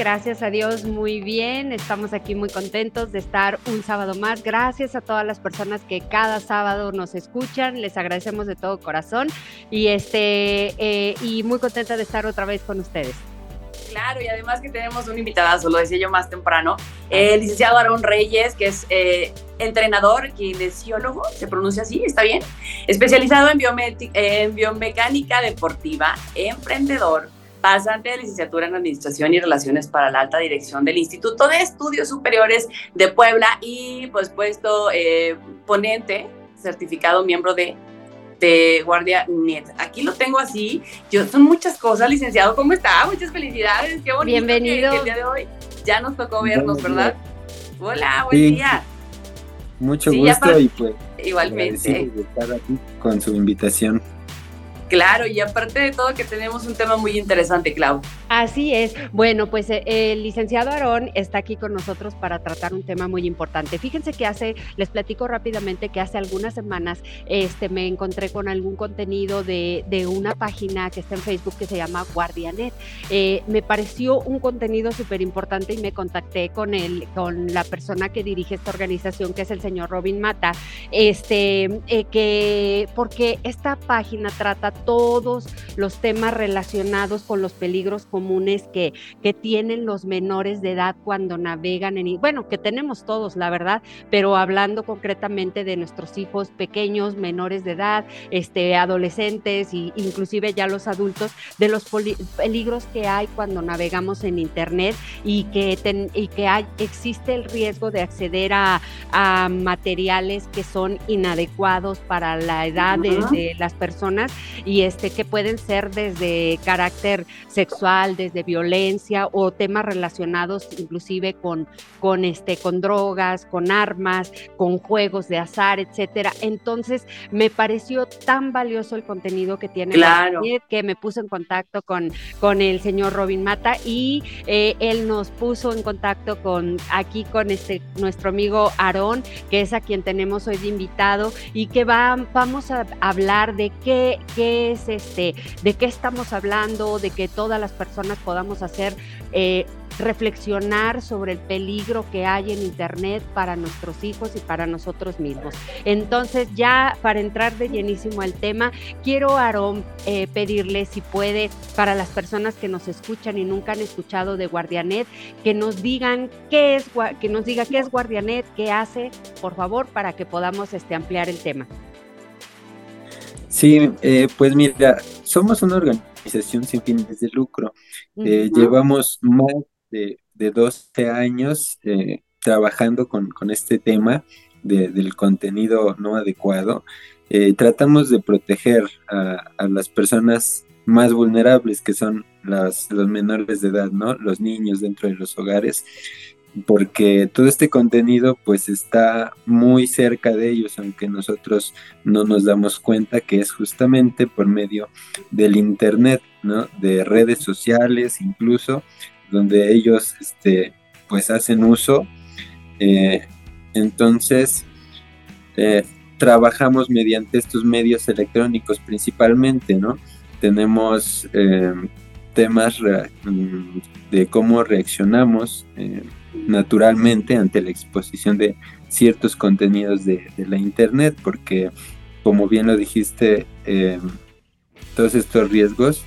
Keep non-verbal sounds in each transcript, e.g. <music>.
gracias a Dios, muy bien. Estamos aquí muy contentos de estar un sábado más. Gracias a todas las personas que cada sábado nos escuchan, les agradecemos de todo corazón y este eh, y muy contenta de estar otra vez con ustedes. Claro, y además que tenemos un invitado, lo decía yo más temprano, el licenciado Aarón Reyes, que es eh, entrenador, kinesiólogo, se pronuncia así, ¿está bien? Especializado en, en biomecánica deportiva, emprendedor, pasante de licenciatura en Administración y Relaciones para la Alta Dirección del Instituto de Estudios Superiores de Puebla y, pues, puesto eh, ponente, certificado miembro de, de Guardia Net. Aquí lo tengo así. Yo, son muchas cosas, licenciado. ¿Cómo está? Muchas felicidades. Qué bonito Bienvenido. Que, el día de hoy ya nos tocó vernos, ¿verdad? Hola, buen día. Mucho gusto y pues igualmente de estar aquí con su invitación. Claro, y aparte de todo que tenemos un tema muy interesante, Clau. Así es. Bueno, pues eh, el licenciado Aarón está aquí con nosotros para tratar un tema muy importante. Fíjense que hace, les platico rápidamente que hace algunas semanas este, me encontré con algún contenido de, una página que está en Facebook que se llama Guardianet. Eh, me pareció un contenido súper importante y me contacté con él, con la persona que dirige esta organización, que es el señor Robin Mata, este, eh, que porque esta página trata todos los temas relacionados con los peligros comunes que, que tienen los menores de edad cuando navegan en, bueno, que tenemos todos, la verdad, pero hablando concretamente de nuestros hijos pequeños, menores de edad, este, adolescentes e inclusive ya los adultos, de los peligros que hay cuando navegamos en Internet y que, y que hay, existe el riesgo de acceder a, a materiales que son inadecuados para la edad de, de las personas y este, que pueden ser desde carácter sexual, desde violencia o temas relacionados inclusive con, con, este, con drogas, con armas, con juegos de azar, etcétera. Entonces me pareció tan valioso el contenido que tiene claro. que me puse en contacto con, con el señor Robin Mata y eh, él nos puso en contacto con aquí con este nuestro amigo Aarón, que es a quien tenemos hoy de invitado y que va, vamos a hablar de qué, qué es, este, de qué estamos hablando, de que todas las personas podamos hacer eh, reflexionar sobre el peligro que hay en Internet para nuestros hijos y para nosotros mismos. Entonces, ya para entrar de llenísimo al tema, quiero, Aarón, eh, pedirle si puede, para las personas que nos escuchan y nunca han escuchado de Guardianet, que nos digan qué es, que nos diga qué es Guardianet, qué hace, por favor, para que podamos este, ampliar el tema. Sí, eh, pues mira, somos una organización sin fines de lucro. Eh, llevamos más de, 12 años eh, trabajando con, este tema del contenido no adecuado. tratamos de proteger a, a, las personas más vulnerables, que son las, los menores de edad, ¿no? Los niños dentro de los hogares porque todo este contenido pues está muy cerca de ellos, aunque nosotros no nos damos cuenta que es justamente por medio del internet, ¿no? De redes sociales incluso, donde ellos este, pues hacen uso. Eh, entonces, eh, trabajamos mediante estos medios electrónicos principalmente, ¿no? Tenemos eh, temas mm, de cómo reaccionamos naturalmente ante la exposición de ciertos contenidos de, la internet, porque como bien lo dijiste, em, todos estos riesgos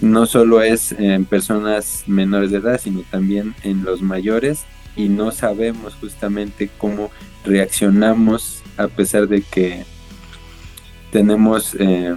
no solo es en personas menores de edad, sino también en los mayores y no sabemos justamente cómo reaccionamos a pesar de que tenemos eh,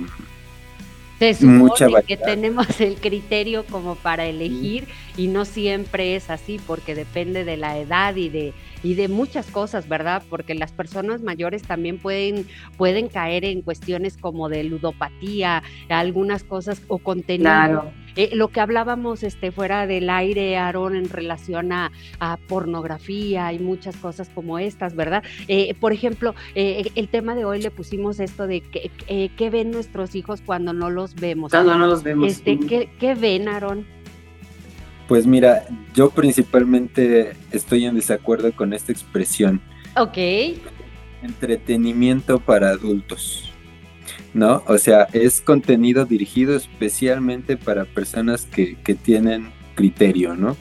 mucha que tenemos el criterio como para elegir y no siempre es así porque depende de la edad y de y de muchas cosas, ¿verdad? Porque las personas mayores también pueden pueden caer en cuestiones como de ludopatía, algunas cosas o contenido. Claro. Eh, lo que hablábamos este, fuera del aire, Aarón, en relación a, pornografía y muchas cosas como estas, ¿verdad? Eh, por ejemplo, eh, el tema de hoy le pusimos esto de qué ven nuestros hijos cuando no los vemos. Cuando no los vemos. Este, ¿qué, ¿Qué ven, Aarón? Pues mira, yo principalmente estoy en desacuerdo con esta expresión. Ok. Entretenimiento para adultos. ¿no? O sea, es contenido dirigido especialmente para personas que, que tienen criterio, ¿no?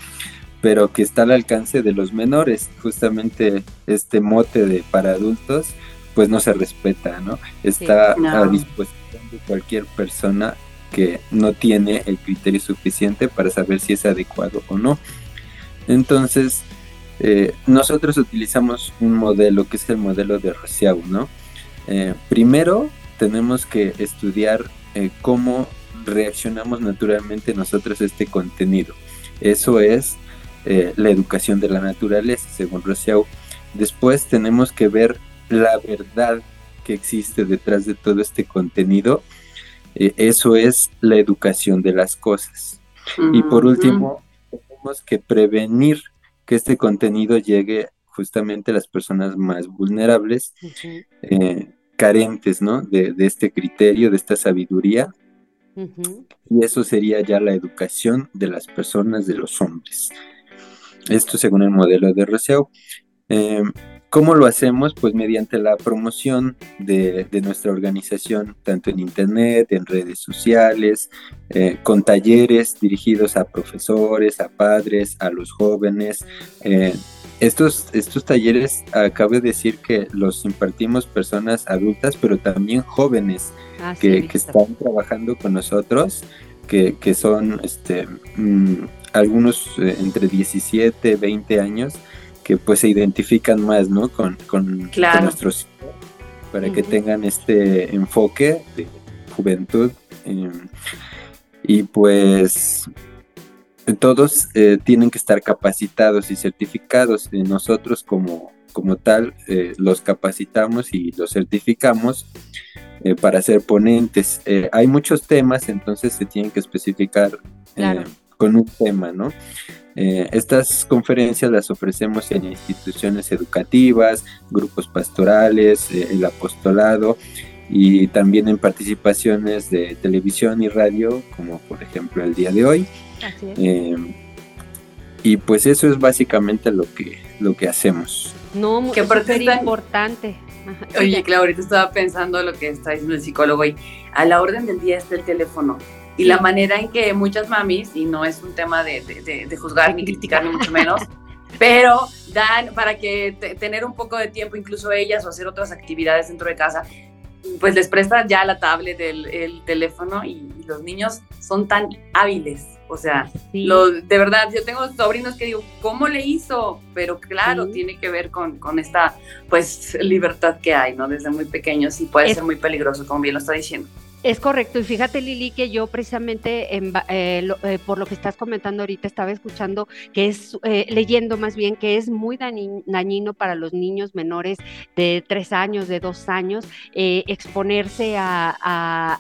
Pero que está al alcance de los menores. Justamente este mote de para adultos, pues no se respeta, ¿no? Está a disposición de cualquier persona que no tiene el criterio suficiente para saber si es adecuado o no. Entonces, eh, nosotros utilizamos un modelo que es el modelo de Rociau, ¿no? Eh, primero tenemos que estudiar eh, cómo reaccionamos naturalmente nosotros a este contenido. Eso es la educación de la naturaleza, según Rociau. Después tenemos que ver la verdad que existe detrás de todo este contenido. Eso es la educación de las cosas. Y por último, tenemos que prevenir que este contenido llegue justamente a las personas más vulnerables, eh, carentes, ¿no? De, este criterio, de esta sabiduría. Y eso sería ya la educación de las personas, de los hombres. Esto según el modelo de Rousseau. Eh, ¿Cómo lo hacemos? Pues mediante la promoción de, nuestra organización, tanto en Internet, en redes sociales, eh, con talleres dirigidos a profesores, a padres, a los jóvenes. Eh, estos, estos talleres, acabo de decir que los impartimos personas adultas, pero también jóvenes ah, que, están trabajando con nosotros, que, son este, mm, algunos eh, entre 17, 20 años que pues se identifican más, ¿no? Con, con, nuestros para que tengan este enfoque de juventud. Em, y pues todos eh, tienen que estar capacitados y certificados. Nosotros como, como tal eh, los capacitamos y los certificamos eh, para ser ponentes. hay muchos temas, entonces se tienen que especificar con un tema, ¿no? Eh, estas conferencias las ofrecemos en instituciones educativas, grupos pastorales, eh, el apostolado y también en participaciones de televisión y radio, como por ejemplo el día de hoy. Eh, y pues eso es básicamente lo que, lo que hacemos. No, que súper importante. Oye, Claudia, ahorita estaba pensando lo que está diciendo el psicólogo y a la orden del día está el teléfono y la manera en que muchas mamis, y no es un tema de, de, juzgar ni criticar ni mucho menos, <laughs> pero dan para que tener un poco de tiempo incluso ellas o hacer otras actividades dentro de casa, pues les prestan ya la tablet, el, el teléfono y, los niños son tan hábiles. O sea, lo, de verdad, yo tengo sobrinos que digo, ¿cómo le hizo? Pero claro, tiene que ver con, con, esta pues libertad que hay, ¿no? Desde muy pequeños y puede ser muy peligroso, como bien lo está diciendo. Es correcto, y fíjate Lili que yo precisamente en, eh, eh, por lo que estás comentando ahorita estaba escuchando que es, eh, leyendo más bien, que es muy dañino para los niños menores de tres años, de dos años, exponerse a,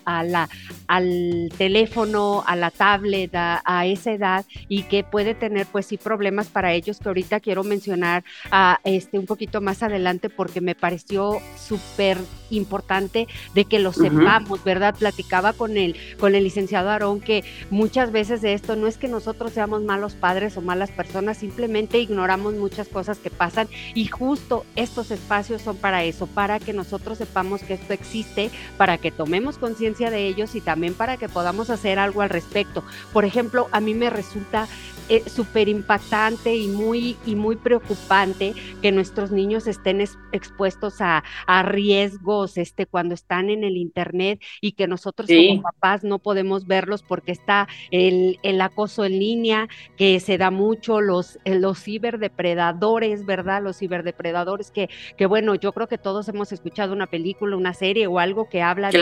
al teléfono, a la tablet, a, esa edad y que puede tener pues sí problemas para ellos que ahorita quiero mencionar a, este, un poquito más adelante porque me pareció súper importante de que lo sepamos, ¿verdad? platicaba con el, con el licenciado Aarón que muchas veces de esto no es que nosotros seamos malos padres o malas personas, simplemente ignoramos muchas cosas que pasan y justo estos espacios son para eso, para que nosotros sepamos que esto existe, para que tomemos conciencia de ellos y también para que podamos hacer algo al respecto. Por ejemplo, a mí me resulta eh, súper impactante y muy, y muy preocupante que nuestros niños estén expuestos a, a, riesgos este, cuando están en el Internet y que nosotros como papás no podemos verlos porque está el, el, acoso en línea, que se da mucho, los, eh, los ciberdepredadores, ¿verdad? Los ciberdepredadores que, que, bueno, yo creo que todos hemos escuchado una película, una serie o algo que habla de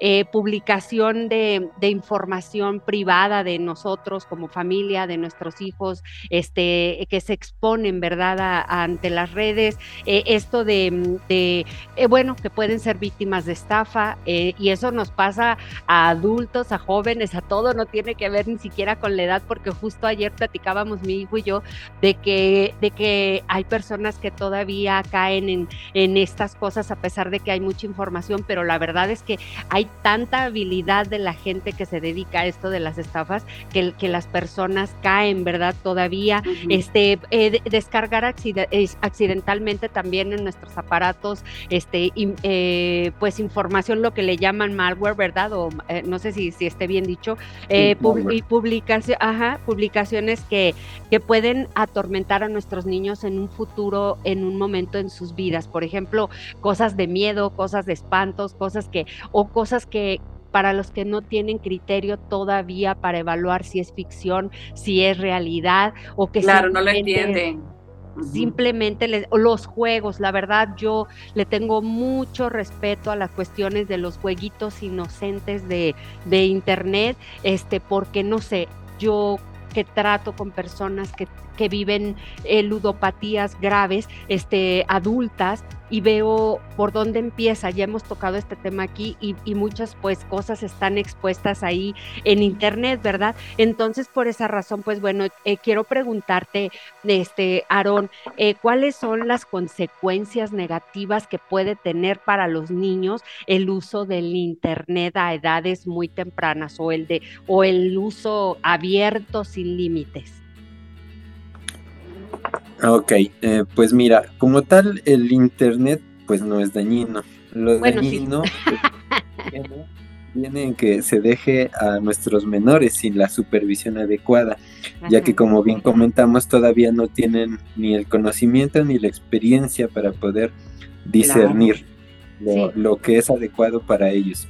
eh, publicación de, de información privada de nosotros como familia, de nuestros hijos, este, que se exponen, ¿verdad?, ante las redes, eh, esto de, de eh, bueno, que pueden ser víctimas de estafa, eh, y eso nos pasa a adultos, a jóvenes, a todo, no tiene que ver ni siquiera con la edad, porque justo ayer platicábamos mi hijo y yo de que, de que hay personas que todavía caen en, en estas cosas a pesar de que hay mucha información, pero la verdad es que hay tanta habilidad de la gente que se dedica a esto de las estafas que, que las personas caen, ¿verdad? Todavía, este, eh, descargar accidentalmente también en nuestros aparatos, este, eh, pues información, lo que le llaman malware, ¿verdad? O eh, no sé si, si esté bien dicho, eh, y publicaciones que, que pueden atormentar a nuestros niños en un futuro, en un momento en sus vidas. Por ejemplo, cosas de miedo, cosas de espantos, cosas que, o cosas que, para los que no tienen criterio todavía para evaluar si es ficción, si es realidad o que claro no lo entienden simplemente los juegos, la verdad yo le tengo mucho respeto a las cuestiones de los jueguitos inocentes de, de internet, este, porque no sé, yo que trato con personas que, que viven eh, ludopatías graves, este, adultas, y veo por dónde empieza. Ya hemos tocado este tema aquí y, muchas pues cosas están expuestas ahí en internet, ¿verdad? Entonces por esa razón pues bueno, eh, quiero preguntarte, este, Aarón, eh, ¿cuáles son las consecuencias negativas que puede tener para los niños el uso del internet a edades muy tempranas o el de o el uso abierto sin límites? Ok, eh, pues mira, como tal, el Internet pues no es dañino. Lo dañino <laughs> viene, en que se deje a nuestros menores sin la supervisión adecuada, ya que como bien comentamos, todavía no tienen ni el conocimiento ni la experiencia para poder discernir lo, que es adecuado para ellos,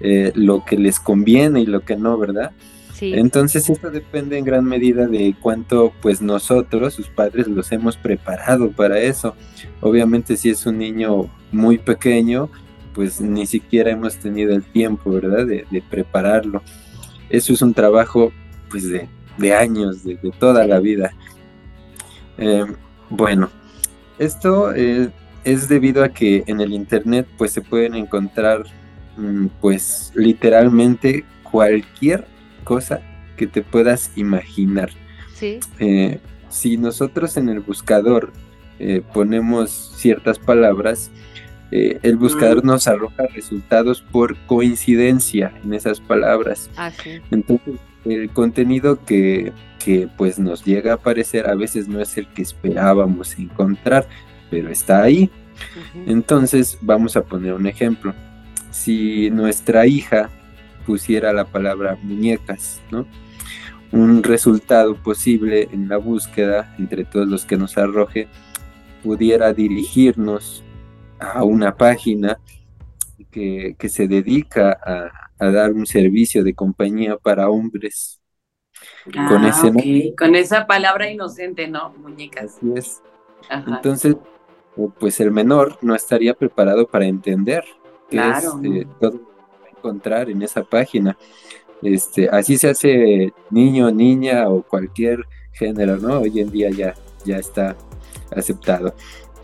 eh, lo que les conviene y lo que no, ¿verdad? Entonces esto depende en gran medida de cuánto pues nosotros, sus padres, los hemos preparado para eso. Obviamente si es un niño muy pequeño, pues ni siquiera hemos tenido el tiempo, ¿verdad? De, prepararlo. Eso es un trabajo pues de, años, de, toda la vida. Eh, bueno, esto eh, es debido a que en el Internet pues se pueden encontrar mm, pues literalmente cualquier cosa que te puedas imaginar. Eh, si nosotros en el buscador eh, ponemos ciertas palabras, eh, el buscador nos arroja resultados por coincidencia en esas palabras. Ah, Entonces, el contenido que, pues nos llega a aparecer a veces no es el que esperábamos encontrar, pero está ahí. Entonces, vamos a poner un ejemplo. Si nuestra hija pusiera la palabra muñecas, ¿no? Un resultado posible en la búsqueda entre todos los que nos arroje pudiera dirigirnos a una página que, se dedica a, dar un servicio de compañía para hombres. con, ah, ese con esa palabra inocente, ¿no? Muñecas. Así es. Entonces, pues el menor no estaría preparado para entender claro. es eh, todo encontrar en esa página. Este, así se hace niño, niña o cualquier género, ¿no? Hoy en día ya, ya está aceptado.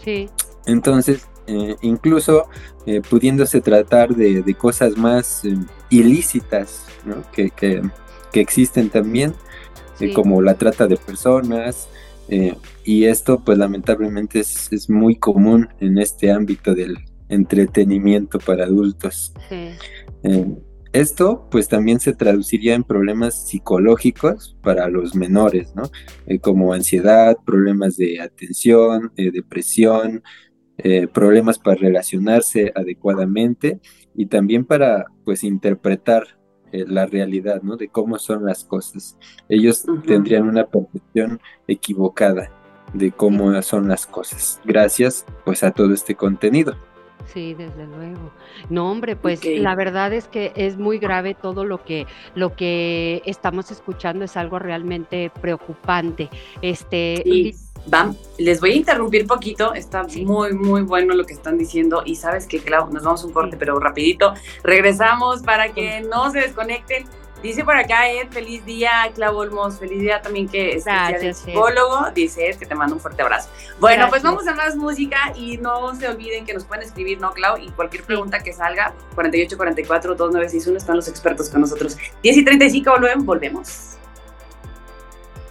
Sí. Entonces, eh, incluso eh, pudiéndose tratar de, cosas más eh, ilícitas, ¿no? que, que, existen también, como la trata de personas, y esto pues lamentablemente es, es, muy común en este ámbito del entretenimiento para adultos. Sí. Eh, esto pues también se traduciría en problemas psicológicos para los menores, ¿no? Eh, como ansiedad, problemas de atención, eh, depresión, problemas para relacionarse adecuadamente y también para pues interpretar la realidad, ¿no? De cómo son las cosas. Ellos tendrían una percepción equivocada de cómo son las cosas, gracias pues a todo este contenido. Sí, desde luego. No, hombre, pues la verdad es que es muy grave todo lo que lo que estamos escuchando es algo realmente preocupante. Este les voy a interrumpir poquito, está muy muy bueno lo que están diciendo y sabes que claro, nos vamos un corte, pero rapidito. Regresamos para que no se desconecten. Dice por acá Ed, feliz día, Clau Olmos, feliz día también que es el psicólogo. Dice Ed que te mando un fuerte abrazo. Bueno, pues vamos a más música y no se olviden que nos pueden escribir, ¿no, Clau? Y cualquier pregunta que salga, 4844 2961 están los expertos con nosotros. 10 y 35 volvemos. volvemos.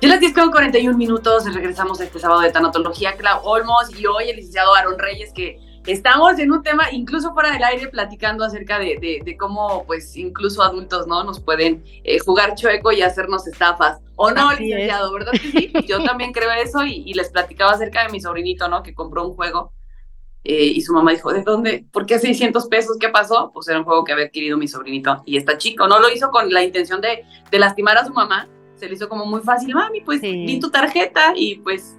Yo las 10 con 41 minutos, regresamos a este sábado de tanatología, Clau Olmos y hoy el licenciado Aaron Reyes que estamos en un tema, incluso fuera del aire, platicando acerca de, cómo, pues, incluso adultos, ¿no? Nos pueden eh, jugar chueco y hacernos estafas. ¿O no, licenciado? ¿Verdad que sí? <laughs> Yo también creo eso y, les platicaba acerca de mi sobrinito, ¿no? Que compró un juego Eh, y su mamá dijo, ¿de dónde? ¿Por qué 600 pesos? ¿Qué pasó? Pues era un juego que había adquirido mi sobrinito y está chico. No lo hizo con la intención de, de lastimar a su mamá. Se le hizo como muy fácil, mami, pues di tu tarjeta y pues,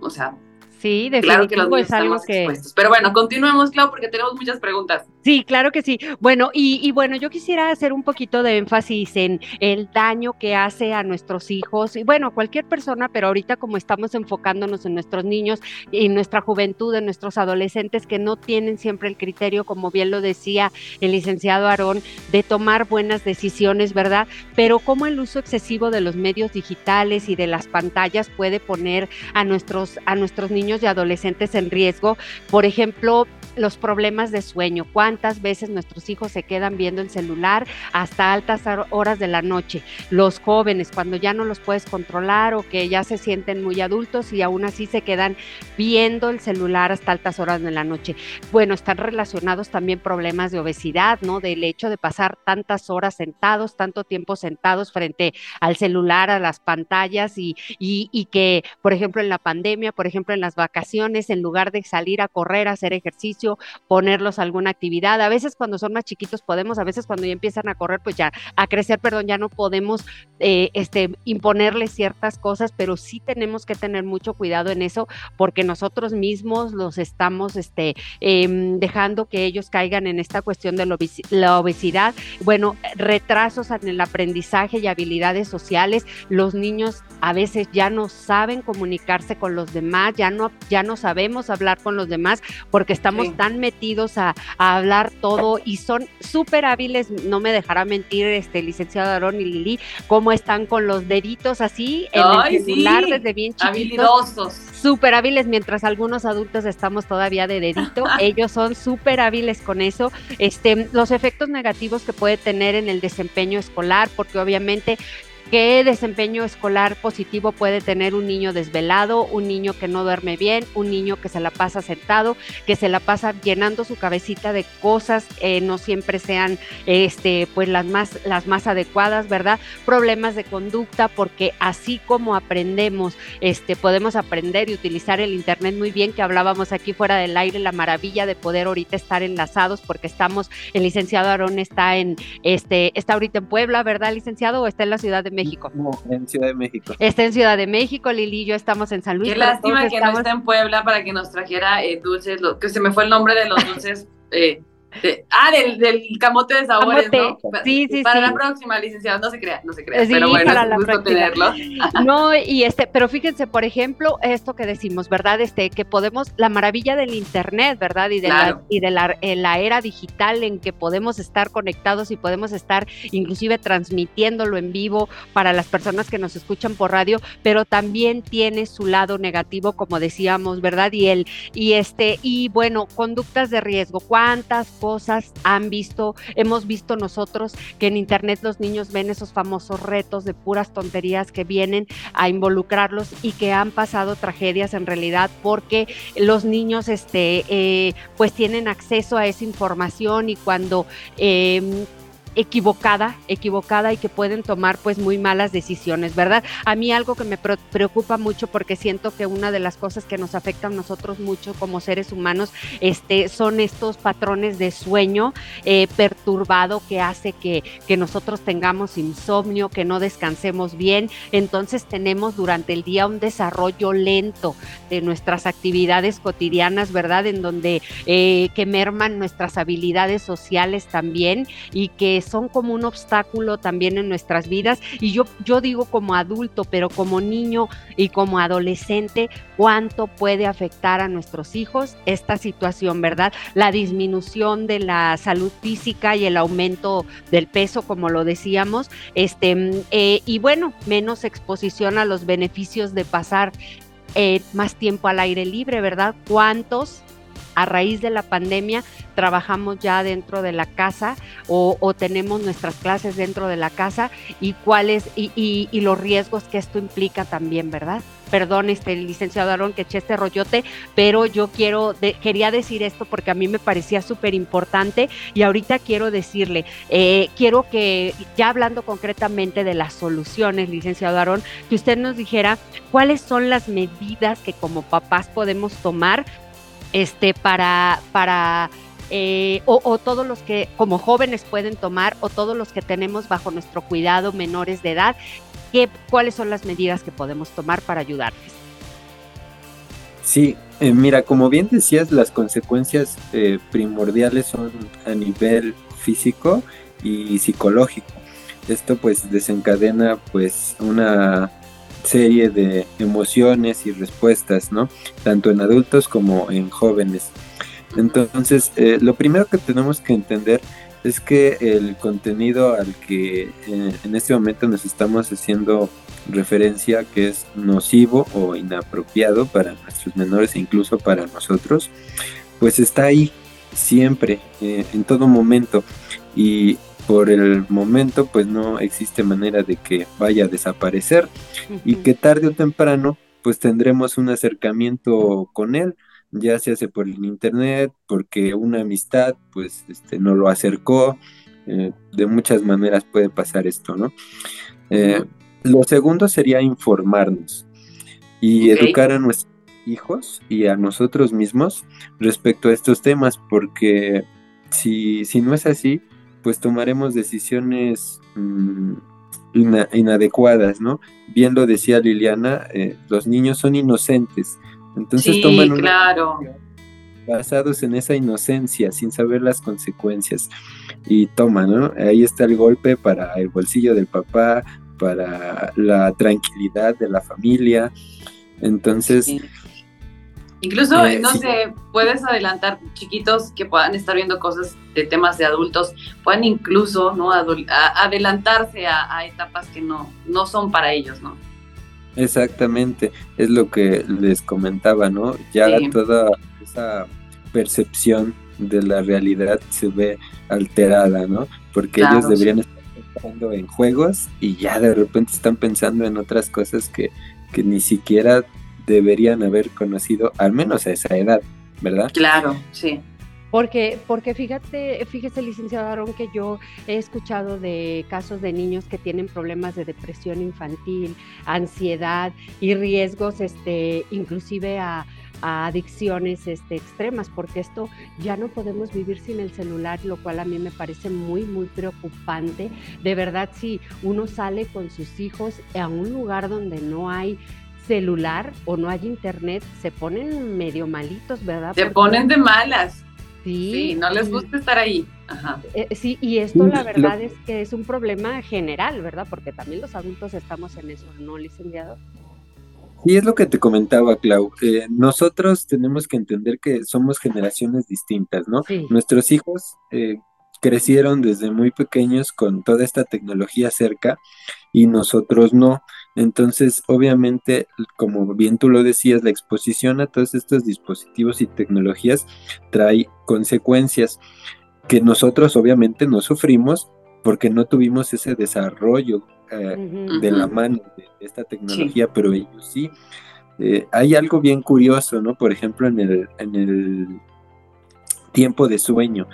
o sea, Sí, claro que los es algo que... Pero bueno, continuemos, Clau, porque tenemos muchas preguntas. Sí, claro que sí. Bueno, y, y, bueno, yo quisiera hacer un poquito de énfasis en el daño que hace a nuestros hijos y bueno, cualquier persona, pero ahorita como estamos enfocándonos en nuestros niños y nuestra juventud, en nuestros adolescentes que no tienen siempre el criterio, como bien lo decía el licenciado Aarón, de tomar buenas decisiones, ¿verdad? Pero cómo el uso excesivo de los medios digitales y de las pantallas puede poner a nuestros, a nuestros niños y adolescentes en riesgo. Por ejemplo, los problemas de sueño. ¿Cuántas veces nuestros hijos se quedan viendo el celular hasta altas horas de la noche? Los jóvenes, cuando ya no los puedes controlar o que ya se sienten muy adultos y aún así se quedan viendo el celular hasta altas horas de la noche. Bueno, están relacionados también problemas de obesidad, ¿no? Del hecho de pasar tantas horas sentados, tanto tiempo sentados frente al celular, a las pantallas y, y, y que, por ejemplo, en la pandemia, por ejemplo, en las vacaciones, en lugar de salir a correr, a hacer ejercicio, ponerlos a alguna actividad. A veces cuando son más chiquitos podemos, a veces cuando ya empiezan a correr, pues ya, a crecer, perdón, ya no podemos eh, este, imponerles ciertas cosas, pero sí tenemos que tener mucho cuidado en eso porque nosotros mismos los estamos este, em, dejando que ellos caigan en esta cuestión de la obesidad. Bueno, retrasos en el aprendizaje y habilidades sociales. Los niños a veces ya no saben comunicarse con los demás, ya no, ya no sabemos hablar con los demás porque estamos están metidos a, hablar todo y son súper hábiles, no me dejará mentir este licenciado Aarón y Lili, cómo están con los deditos así en el celular desde bien chiquitos. Habilidosos. Súper hábiles, mientras algunos adultos estamos todavía de dedito, <laughs> ellos son súper hábiles con eso. Este, los efectos negativos que puede tener en el desempeño escolar, porque obviamente ¿Qué desempeño escolar positivo puede tener un niño desvelado, un niño que no duerme bien, un niño que se la pasa sentado, que se la pasa llenando su cabecita de cosas, eh, no siempre sean este, pues las más, las más adecuadas, ¿verdad? Problemas de conducta, porque así como aprendemos, este, podemos aprender y utilizar el internet muy bien, que hablábamos aquí fuera del aire, la maravilla de poder ahorita estar enlazados, porque estamos, el licenciado Aarón está en, este, está ahorita en Puebla, ¿verdad, licenciado? O está en la ciudad de México. en Ciudad de México. Está en Ciudad de México, Lili y yo estamos en San Luis. Qué lástima que no está en Puebla para que nos trajera eh, dulces, que se me fue el nombre de los dulces. <laughs> Eh, ah, del, del, camote de sabores, ¿no? Sí, sí, para la próxima, licenciada, no se crea, no se crea, pero bueno, es un gusto tenerlo. <laughs> No, y este, pero fíjense, por ejemplo, esto que decimos, ¿verdad? Este, que podemos, la maravilla del internet, ¿verdad? Y de, la, y de la, la, era digital en que podemos estar conectados y podemos estar inclusive transmitiéndolo en vivo para las personas que nos escuchan por radio, pero también tiene su lado negativo, como decíamos, ¿verdad? Y el, y este, y bueno, conductas de riesgo, ¿cuántas cosas han visto, hemos visto nosotros que en internet los niños ven esos famosos retos de puras tonterías que vienen a involucrarlos y que han pasado tragedias en realidad porque los niños este, eh, pues tienen acceso a esa información y cuando eh, equivocada, equivocada y que pueden tomar pues muy malas decisiones, ¿verdad? A mí algo que me preocupa mucho porque siento que una de las cosas que nos afectan a nosotros mucho como seres humanos este, son estos patrones de sueño eh, perturbado que hace que, que nosotros tengamos insomnio, que no descansemos bien. Entonces tenemos durante el día un desarrollo lento de nuestras actividades cotidianas, ¿verdad? En donde eh, que merman nuestras habilidades sociales también y que son como un obstáculo también en nuestras vidas. Y yo, yo digo como adulto, pero como niño y como adolescente, cuánto puede afectar a nuestros hijos esta situación, ¿verdad? La disminución de la salud física y el aumento del peso, como lo decíamos, este, eh, y bueno, menos exposición a los beneficios de pasar eh, más tiempo al aire libre, ¿verdad? ¿Cuántos a raíz de la pandemia trabajamos ya dentro de la casa o, tenemos nuestras clases dentro de la casa y cuáles y, los riesgos que esto implica también, ¿verdad? Perdón, este licenciado Aaron, que eché este rollote, pero yo quiero, quería decir esto porque a mí me parecía súper importante y ahorita quiero decirle, eh, quiero que, ya hablando concretamente de las soluciones, licenciado Aaron, que usted nos dijera cuáles son las medidas que como papás podemos tomar este, para, para eh, o, todos los que como jóvenes pueden tomar o todos los que tenemos bajo nuestro cuidado menores de edad, ¿qué, ¿cuáles son las medidas que podemos tomar para ayudarles? Sí, eh, mira, como bien decías, las consecuencias eh, primordiales son a nivel físico y psicológico. Esto pues desencadena pues una serie de emociones y respuestas, ¿no? Tanto en adultos como en jóvenes. Entonces, eh, lo primero que tenemos que entender es que el contenido al que eh, en este momento nos estamos haciendo referencia, que es nocivo o inapropiado para nuestros menores e incluso para nosotros, pues está ahí siempre, eh, en todo momento. Y por el momento, pues no existe manera de que vaya a desaparecer y que tarde o temprano, pues tendremos un acercamiento con él ya se hace por el internet, porque una amistad pues este, no lo acercó, eh, de muchas maneras puede pasar esto, ¿no? Eh, lo segundo sería informarnos y educar a nuestros hijos y a nosotros mismos respecto a estos temas, porque si, si no es así, pues tomaremos decisiones mm, inadecuadas, ¿no? Bien lo decía Liliana, eh, los niños son inocentes, entonces toman claro. basados en esa inocencia, sin saber las consecuencias. Y toman, ¿no? Ahí está el golpe para el bolsillo del papá, para la tranquilidad de la familia. Entonces... Incluso, eh, no sé, puedes adelantar chiquitos que puedan estar viendo cosas de temas de adultos, pueden incluso ¿no? adelantarse a, a, etapas que no, no son para ellos, ¿no? Exactamente, es lo que les comentaba, ¿no? Ya toda esa percepción de la realidad se ve alterada, ¿no? Porque ellos deberían estar pensando en juegos y ya de repente están pensando en otras cosas que, que ni siquiera deberían haber conocido, al menos a esa edad, ¿verdad? Claro, sí. Porque, porque fíjate, fíjese, licenciado Aaron, que yo he escuchado de casos de niños que tienen problemas de depresión infantil, ansiedad y riesgos, este, inclusive a, adicciones este, extremas, porque esto ya no podemos vivir sin el celular, lo cual a mí me parece muy, muy preocupante. De verdad, si uno sale con sus hijos a un lugar donde no hay celular o no hay internet, se ponen medio malitos, ¿verdad? Se ponen de malas. Sí, no les gusta estar ahí. Eh, sí, y esto la verdad es que es un problema general, ¿verdad? Porque también los adultos estamos en eso, ¿no, licenciado? Y es lo que te comentaba, Clau. Eh, nosotros tenemos que entender que somos generaciones distintas, ¿no? Nuestros hijos eh, crecieron desde muy pequeños con toda esta tecnología cerca y nosotros no. Entonces, obviamente, como bien tú lo decías, la exposición a todos estos dispositivos y tecnologías trae consecuencias que nosotros obviamente no sufrimos porque no tuvimos ese desarrollo eh, de la mano de esta tecnología, pero ellos sí. Eh, hay algo bien curioso, ¿no? Por ejemplo, en el, en el tiempo de sueño,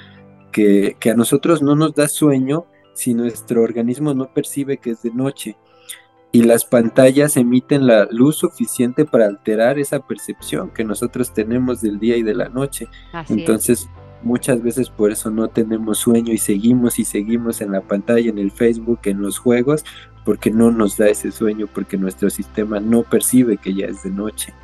que, que a nosotros no nos da sueño si nuestro organismo no percibe que es de noche y las pantallas emiten la luz suficiente para alterar esa percepción que nosotros tenemos del día y de la noche. Entonces, muchas veces por eso no tenemos sueño y seguimos y seguimos en la pantalla, en el Facebook, en los juegos, porque no nos da ese sueño, porque nuestro sistema no percibe que ya es de noche.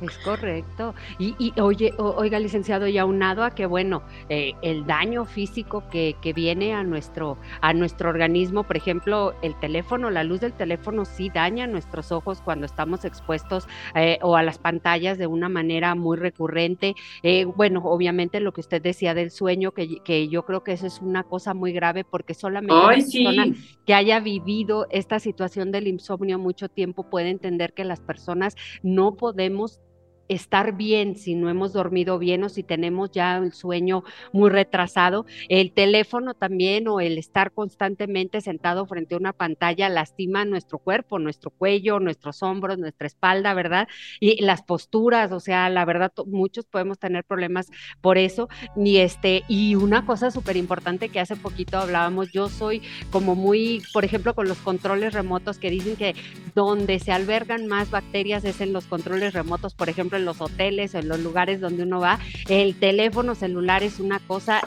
Es correcto. Y, y oye, oiga, licenciado, y aunado a que, bueno, eh, el daño físico que, que, viene a nuestro, a nuestro organismo, por ejemplo, el teléfono, la luz del teléfono sí daña nuestros ojos cuando estamos expuestos eh, o a las pantallas de una manera muy recurrente. Eh, bueno, obviamente lo que usted decía del sueño, que, que, yo creo que eso es una cosa muy grave porque solamente una persona que haya vivido esta situación del insomnio mucho tiempo puede entender que las personas no podemos estar bien si no hemos dormido bien o si tenemos ya el sueño muy retrasado. El teléfono también o el estar constantemente sentado frente a una pantalla lastima nuestro cuerpo, nuestro cuello, nuestros hombros, nuestra espalda, ¿verdad? Y las posturas, o sea, la verdad, muchos podemos tener problemas por eso. Y este, y una cosa súper importante que hace poquito hablábamos, yo soy como muy, por ejemplo, con los controles remotos que dicen que donde se albergan más bacterias es en los controles remotos, por ejemplo, en los hoteles o en los lugares donde uno va, el teléfono celular es una cosa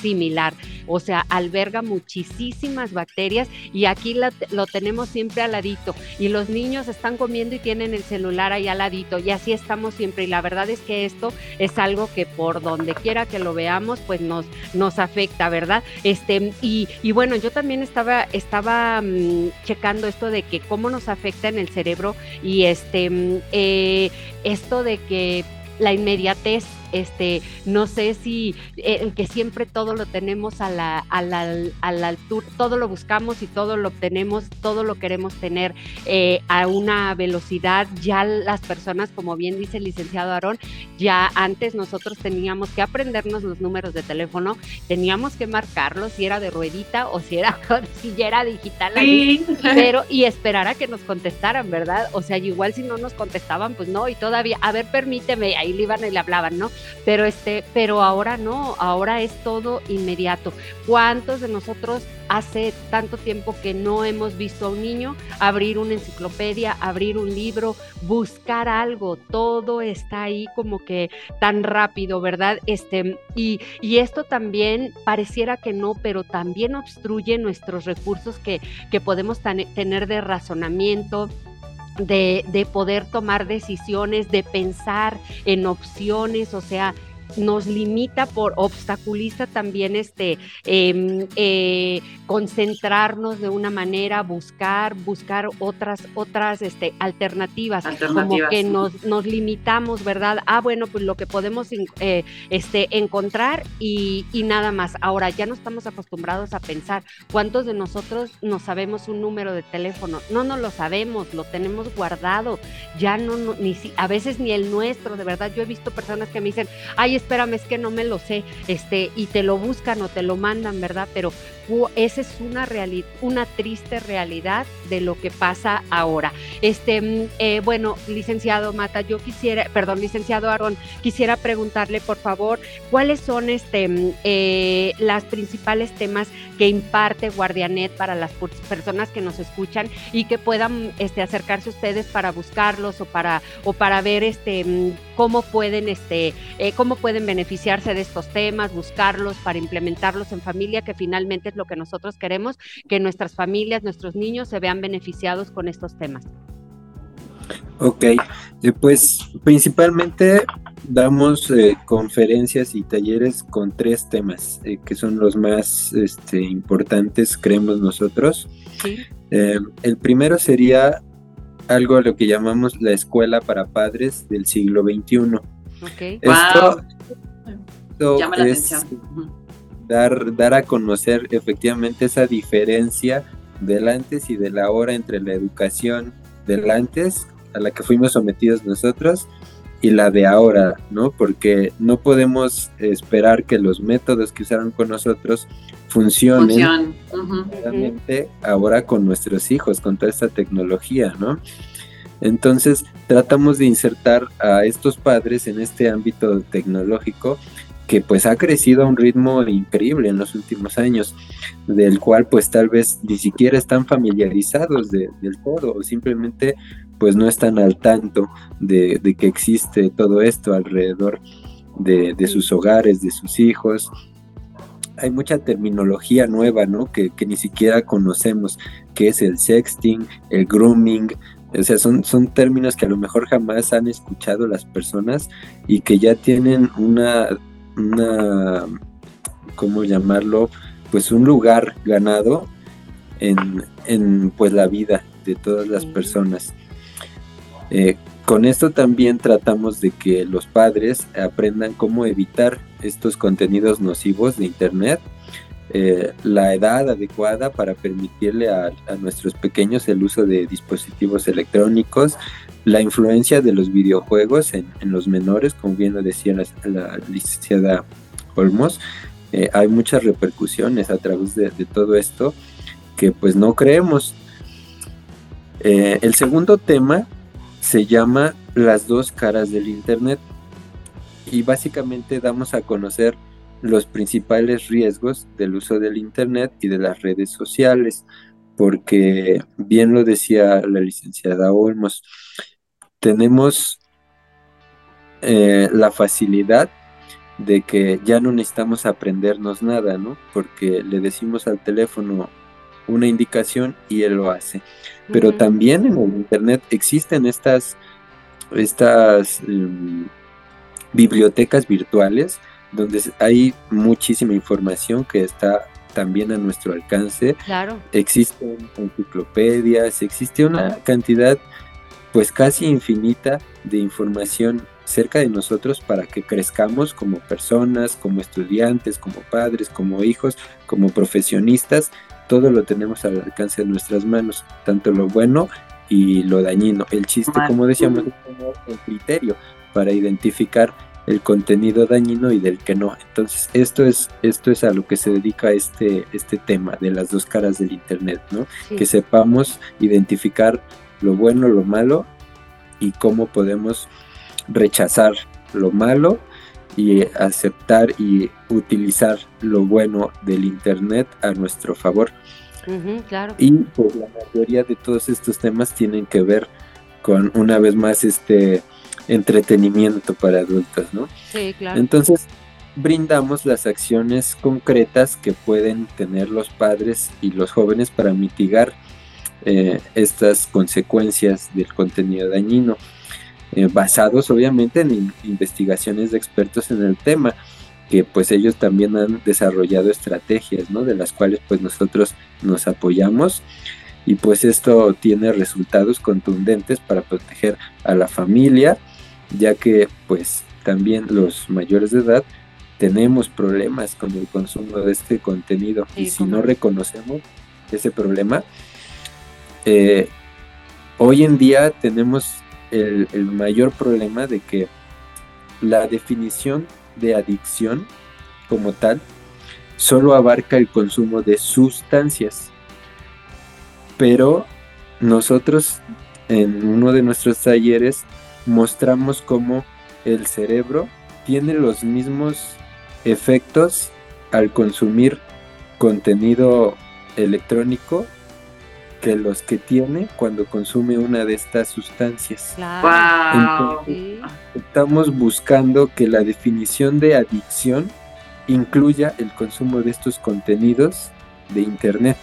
similar, o sea, alberga muchísimas bacterias y aquí lo tenemos siempre al ladito. Y los niños están comiendo y tienen el celular ahí al ladito y así estamos siempre. Y la verdad es que esto es algo que por donde quiera que lo veamos pues nos, nos afecta, ¿verdad? Este, y, y bueno, yo también estaba, estaba mm, checando esto de que cómo nos afecta en el cerebro y este, mm, eh, esto de que la inmediatez este, no sé si eh, el que siempre todo lo tenemos a la, a la, a la altura, todo lo buscamos y todo lo obtenemos, todo lo queremos tener eh, a una velocidad. Ya las personas, como bien dice el licenciado Aarón, ya antes nosotros teníamos que aprendernos los números de teléfono, teníamos que marcarlos si era de ruedita o si era, <laughs> si ya era digital, pero y esperar a que nos contestaran, ¿verdad? O sea, igual si no nos contestaban, pues no, y todavía, a ver, permíteme, ahí le iban y le hablaban, ¿no? Pero este, pero ahora no, ahora es todo inmediato. ¿Cuántos de nosotros hace tanto tiempo que no hemos visto a un niño abrir una enciclopedia, abrir un libro, buscar algo? Todo está ahí como que tan rápido, ¿verdad? Este, y, y esto también pareciera que no, pero también obstruye nuestros recursos que, que podemos tener de razonamiento, de, de, poder tomar decisiones, de pensar en opciones, o sea, nos limita por obstaculiza también este em, eh, concentrarnos de una manera, buscar, buscar otras, otras este, alternativas, como que nos, nos limitamos, ¿verdad? Ah, bueno, pues lo que podemos eh, este, encontrar y, y, nada más. Ahora ya no estamos acostumbrados a pensar cuántos de nosotros no sabemos un número de teléfono. No, no lo sabemos, lo tenemos guardado. Ya no, ni si, a veces ni el nuestro, de verdad. Yo he visto personas que me dicen, ay, espérame, es que no me lo sé, este, y te lo buscan o te lo mandan, ¿verdad? Pero esa es una realidad, una triste realidad de lo que pasa ahora. Este, mm, eh, bueno, licenciado Mata, yo quisiera, perdón, licenciado Aaron, quisiera preguntarle, por favor, cuáles son este, mm, eh, las principales temas que imparte Guardianet para las personas que nos escuchan y que puedan este, acercarse ustedes para buscarlos o para, o para ver este, mm, cómo pueden, este, eh, cómo pueden beneficiarse de estos temas, buscarlos para implementarlos en familia, que finalmente es lo que nosotros queremos, que nuestras familias, nuestros niños se vean beneficiados con estos temas. Ok, eh, pues principalmente damos eh, conferencias y talleres con tres temas que son los más este, importantes, creemos nosotros. el primero sería algo a lo que llamamos la escuela para padres del siglo XXI. Esto, Llama la es dar, dar a conocer efectivamente esa diferencia del antes y de la ahora entre la educación del antes a la que fuimos sometidos nosotros y la de ahora, ¿no? Porque no podemos esperar que los métodos que usaron con nosotros funcionen realmente ahora con nuestros hijos, con toda esta tecnología, ¿no? Entonces tratamos de insertar a estos padres en este ámbito tecnológico que pues ha crecido a un ritmo increíble en los últimos años, del cual pues tal vez ni siquiera están familiarizados del todo o simplemente pues no están al tanto de, que existe todo esto alrededor de, sus hogares, de sus hijos. Hay mucha terminología nueva, ¿no? Que, que ni siquiera conocemos, que es el sexting, el grooming, o sea, son, son términos que a lo mejor jamás han escuchado las personas y que ya tienen una, una ¿cómo llamarlo? Pues un lugar ganado en, en pues la vida de todas las personas. Eh, con esto también tratamos de que los padres aprendan cómo evitar estos contenidos nocivos de Internet eh, la edad adecuada para permitirle a, nuestros pequeños el uso de dispositivos electrónicos, la influencia de los videojuegos en, los menores, como bien lo decía la, licenciada Olmos, eh, hay muchas repercusiones a través de, todo esto que pues no creemos. Eh, el segundo tema se llama las dos caras del Internet y básicamente damos a conocer los principales riesgos del uso del Internet y de las redes sociales, porque bien lo decía la licenciada Olmos, tenemos eh, la facilidad de que ya no necesitamos aprendernos nada, ¿no? Porque le decimos al teléfono una indicación y él lo hace. Pero también en el Internet existen estas, estas em, bibliotecas virtuales donde hay muchísima información que está también a nuestro alcance. Claro. Existen enciclopedias, existe una cantidad pues casi infinita de información cerca de nosotros para que crezcamos como personas, como estudiantes, como padres, como hijos, como profesionistas. Todo lo tenemos al alcance de nuestras manos, tanto lo bueno y lo dañino. El chiste, como decíamos, es el criterio para identificar el contenido dañino y del que no. Entonces, esto es, esto es a lo que se dedica este, este tema de las dos caras del Internet, ¿no? Que sepamos identificar lo bueno, lo malo y cómo podemos rechazar lo malo y aceptar y utilizar lo bueno del Internet a nuestro favor. claro. Y pues la mayoría de todos estos temas tienen que ver con una vez más este entretenimiento para adultos, ¿no? Sí, claro. Entonces, brindamos las acciones concretas que pueden tener los padres y los jóvenes para mitigar eh, estas consecuencias del contenido dañino, eh, basados obviamente en investigaciones de expertos en el tema, que pues ellos también han desarrollado estrategias, ¿no? De las cuales pues nosotros nos apoyamos y pues esto tiene resultados contundentes para proteger a la familia, ya que pues también los mayores de edad tenemos problemas con el consumo de este contenido y si no reconocemos ese problema, eh, hoy en día tenemos el, mayor problema de que la definición de adicción como tal solo abarca el consumo de sustancias. Pero nosotros en uno de nuestros talleres mostramos cómo el cerebro tiene los mismos efectos al consumir contenido electrónico que los que tiene cuando consume una de estas sustancias. Claro. Estamos buscando que la definición de adicción incluya el consumo de estos contenidos de Internet.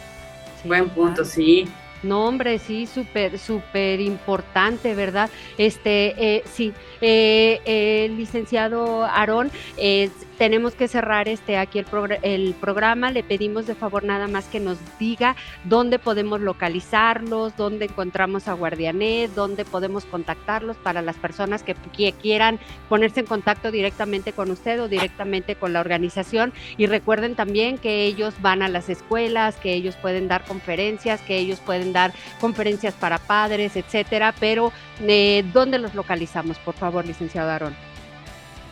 Buen punto, sí. No, hombre, sí, súper, súper importante, ¿verdad? Este, eh, sí, eh, el licenciado Aarón, eh, tenemos que cerrar este aquí el, el, programa. Le pedimos de favor nada más que nos diga dónde podemos localizarlos, dónde encontramos a Guardianet, dónde podemos contactarlos para las personas que, quieran ponerse en contacto directamente con usted o directamente con la organización. Y recuerden también que ellos van a las escuelas, que ellos pueden dar conferencias, que ellos pueden dar conferencias para padres, etcétera. Pero eh, ¿dónde los localizamos, por favor, licenciado Aarón?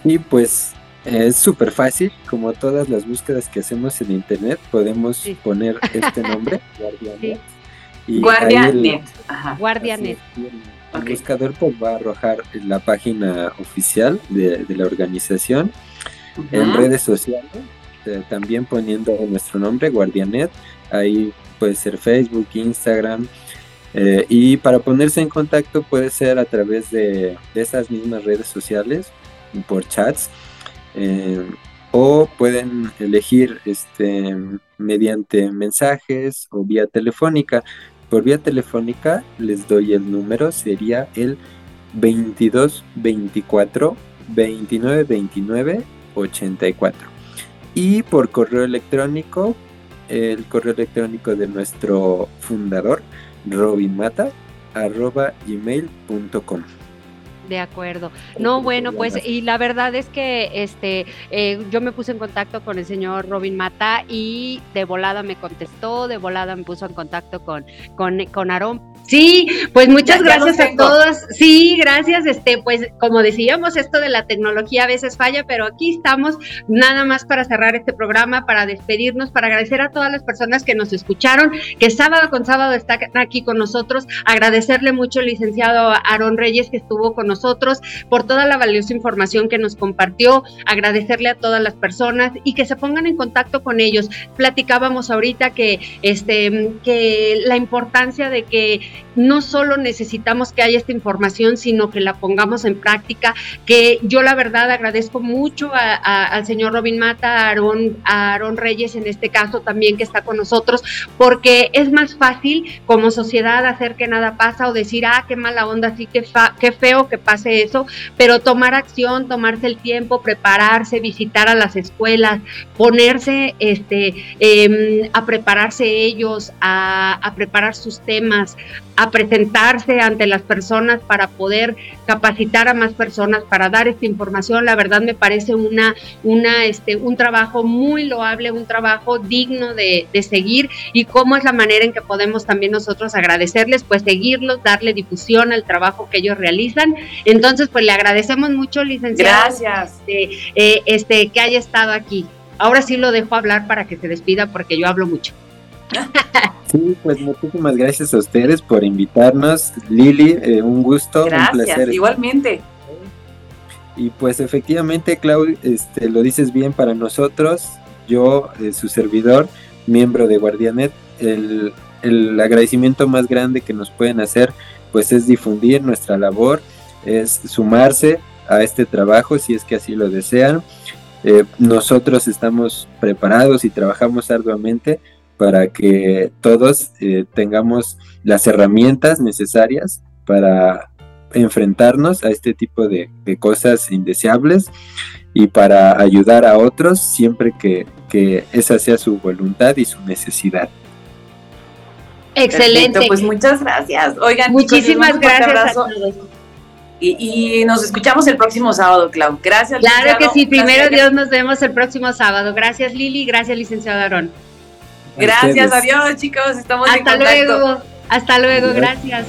Y pues es súper fácil, como todas las búsquedas que hacemos en internet, podemos poner este <laughs> nombre, Guardianet. Y Guardianet. Guardianet. el, buscador pues, va a arrojar la página oficial de, la organización en redes sociales, eh, también poniendo nuestro nombre, Guardianet. Ahí puede ser Facebook, Instagram. Eh, y para ponerse en contacto puede ser a través de esas mismas redes sociales, por chats. Eh, o pueden elegir este, mediante mensajes o vía telefónica. Por vía telefónica les doy el número, sería el 22 24 29 29 84. Y por correo electrónico, el correo electrónico de nuestro fundador, Robin Mata, arroba gmail.com. De acuerdo. No, bueno, pues y la verdad es que este eh, yo me puse en contacto con el señor Robin Mata y de volada me contestó, de volada me puso en contacto con con, con Aarón Sí, pues muchas gracias a todos. Sí, gracias. Este, pues como decíamos, esto de la tecnología a veces falla, pero aquí estamos nada más para cerrar este programa, para despedirnos, para agradecer a todas las personas que nos escucharon, que sábado con sábado están aquí con nosotros. Agradecerle mucho al licenciado Aaron Reyes que estuvo con nosotros nosotros, por toda la valiosa información que nos compartió, agradecerle a todas las personas y que se pongan en contacto con ellos. Platicábamos ahorita que, este, que la importancia de que no solo necesitamos que haya esta información, sino que la pongamos en práctica, que yo la verdad agradezco mucho al señor Robin Mata, a Aaron, a Aaron Reyes en este caso también que está con nosotros, porque es más fácil como sociedad hacer que nada pasa o decir, ah, qué mala onda, sí, qué, qué feo que pase eso, pero tomar acción, tomarse el tiempo, prepararse, visitar a las escuelas, ponerse este, em, a prepararse ellos, a, a preparar sus temas, a presentarse ante las personas para poder capacitar a más personas para dar esta información. La verdad me parece una, una, este, un trabajo muy loable, un trabajo digno de, de seguir y cómo es la manera en que podemos también nosotros agradecerles, pues seguirlos, darle difusión al trabajo que ellos realizan. Entonces, pues le agradecemos mucho, licenciado. Gracias. Este, eh, este, que haya estado aquí. Ahora sí lo dejo hablar para que se despida porque yo hablo mucho. Sí, pues muchísimas gracias a ustedes por invitarnos. Lili, eh, un gusto, gracias, un placer. Igualmente. Y pues efectivamente, Clau, este, lo dices bien para nosotros. Yo, eh, su servidor, miembro de Guardianet, el, el agradecimiento más grande que nos pueden hacer, pues es difundir nuestra labor, es sumarse a este trabajo si es que así lo desean. Eh, nosotros estamos preparados y trabajamos arduamente para que todos eh, tengamos las herramientas necesarias para enfrentarnos a este tipo de, cosas indeseables y para ayudar a otros siempre que, esa sea su voluntad y su necesidad. Excelente. pues muchas gracias. Oigan, muchísimas gracias. A Y, nos escuchamos el próximo sábado, Clau. Gracias. Claro que sí, primero Dios nos vemos el próximo sábado. Gracias Lili, gracias licenciado Aarón. Gracias, adiós chicos, estamos Hasta en contacto. luego, hasta luego, gracias.